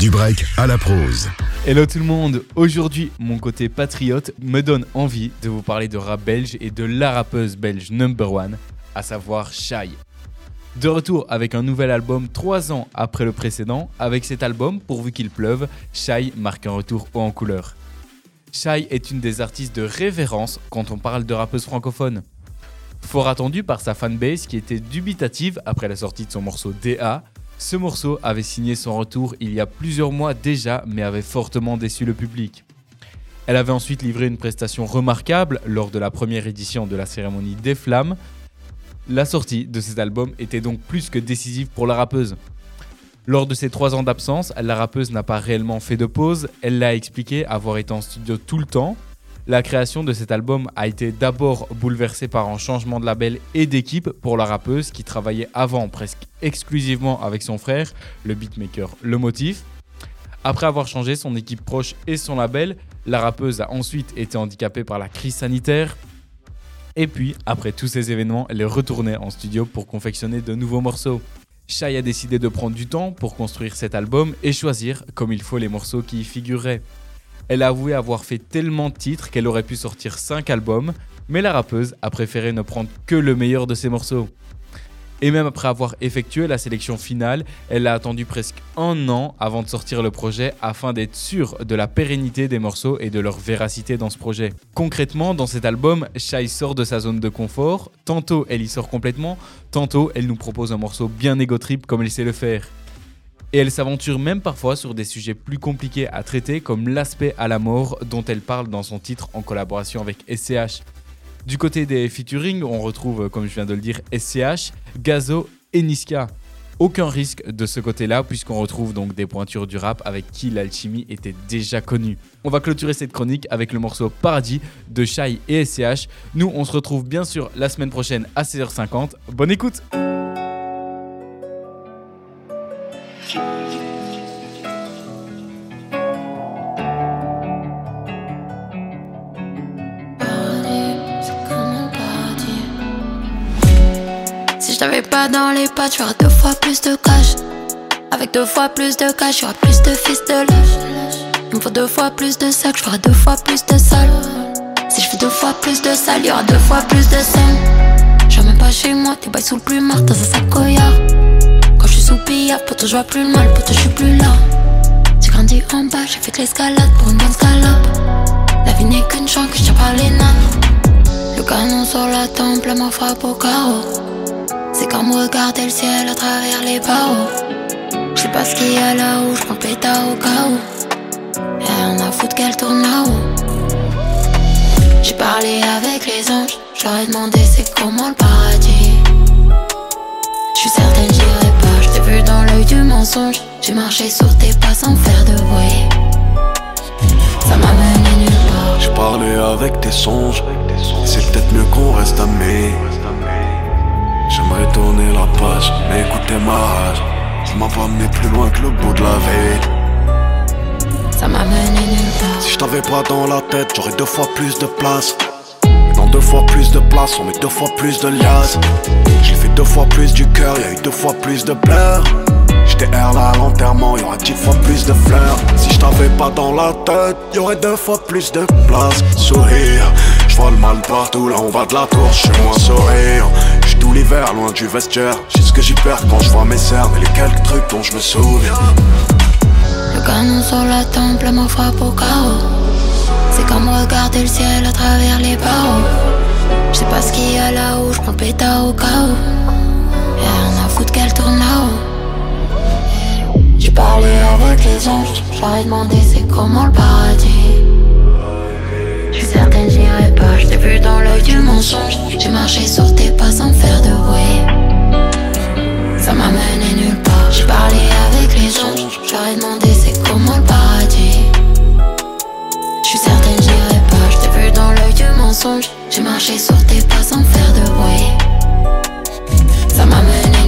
Du break à la prose. Hello tout le monde, aujourd'hui mon côté patriote me donne envie de vous parler de rap belge et de la rappeuse belge number one, à savoir Shai. De retour avec un nouvel album 3 ans après le précédent, avec cet album, pourvu qu'il pleuve, Shai marque un retour haut en couleur. Shai est une des artistes de révérence quand on parle de rappeuse francophone. Fort attendu par sa fanbase qui était dubitative après la sortie de son morceau DA, ce morceau avait signé son retour il y a plusieurs mois déjà, mais avait fortement déçu le public. Elle avait ensuite livré une prestation remarquable lors de la première édition de la cérémonie des Flammes. La sortie de cet album était donc plus que décisive pour la rappeuse. Lors de ses trois ans d'absence, la rappeuse n'a pas réellement fait de pause, elle l'a expliqué avoir été en studio tout le temps, la création de cet album a été d'abord bouleversée par un changement de label et d'équipe pour la rappeuse qui travaillait avant presque exclusivement avec son frère, le beatmaker Le Motif. Après avoir changé son équipe proche et son label, la rappeuse a ensuite été handicapée par la crise sanitaire. Et puis, après tous ces événements, elle est retournée en studio pour confectionner de nouveaux morceaux. Shai a décidé de prendre du temps pour construire cet album et choisir comme il faut les morceaux qui y figureraient. Elle a avoué avoir fait tellement de titres qu'elle aurait pu sortir 5 albums, mais la rappeuse a préféré ne prendre que le meilleur de ses morceaux. Et même après avoir effectué la sélection finale, elle a attendu presque un an avant de sortir le projet afin d'être sûre de la pérennité des morceaux et de leur véracité dans ce projet. Concrètement, dans cet album, Shai sort de sa zone de confort, tantôt elle y sort complètement, tantôt elle nous propose un morceau bien égo trip comme elle sait le faire et elle s'aventure même parfois sur des sujets plus compliqués à traiter comme l'aspect à la mort dont elle parle dans son titre en collaboration avec SCH. Du côté des featuring, on retrouve, comme je viens de le dire, SCH, Gazo et Niska. Aucun risque de ce côté-là, puisqu'on retrouve donc des pointures du rap avec qui l'alchimie était déjà connue. On va clôturer cette chronique avec le morceau Paradis de Shai et SCH. Nous, on se retrouve bien sûr la semaine prochaine à 16h50. Bonne écoute! T'avais pas dans les pattes, j'aurais deux fois plus de cash. Avec deux fois plus de cash, j'aurai plus de fils de lâche. Il me faut deux fois plus de sacs, j'aurai deux fois plus de salles. Si je fais deux fois plus de salles, y'aura deux fois plus de scènes. J'en même pas chez moi, t'es bails sous le plumard dans un sac pour je vois plus le mal, pour je suis plus là. J'ai grandi en bas, j'ai fait de l'escalade pour une bonne scalope. La vie n'est qu'une chance que je pas les nains. Le canon sur la temple, ma frappe au carreau. C'est comme regarder le ciel à travers les barreaux. Je sais pas ce qu'il y a là-haut, je prends pétard au cas où. Y'a rien à foutre qu'elle tourne là-haut. J'ai parlé avec les anges, ai demandé c'est comment le paradis? J'ai marché sur tes pas sans faire de bruit. Ça m'a mené nulle part. J'ai parlé avec tes songes, c'est peut-être mieux qu'on reste amis. J'aimerais tourner la page, mais écoutez ma rage. M'a pas amené plus loin que le bout de la vie. Ça m'a mené nulle part. Si je t'avais pas dans la tête, j'aurais deux fois plus de place. dans deux fois plus de place, on met deux fois plus de liasses. J'ai fait deux fois plus du cœur, y a eu deux fois plus de pleurs. J'étais R là à l'enterrement, y'aura dix fois plus de fleurs. Si je t'avais pas dans la tête, y'aurait deux fois plus de place. Sourire, je vois le mal partout, là on va de la tour, je suis moins sourire tout l'hiver, loin du vestiaire. J'ai ce que j'y perds quand je vois mes cernes et les quelques trucs dont je me souviens. Le canon sur la temple me frappe au carreau. C'est comme regarder le ciel à travers les barreaux. Je sais pas ce qu'il y a là-haut, je prends pétard au chaos. Y'a rien à foutre qu'elle tourne là-haut. J'ai parlé avec les anges, j'aurais demandé c'est comment le paradis? J'suis certaine j'irai pas, bah, j't'ai vu dans l'œil du mensonge. J'ai marché sur tes pas sans faire de bruit Ça m'a mené nulle part, j'ai parlé avec les anges. J'aurais demandé c'est comment le paradis? J'suis certaine j'irai pas, bah, j't'ai vu dans l'œil du mensonge. J'ai marché sur tes pas sans faire de bruit Ça m'a mené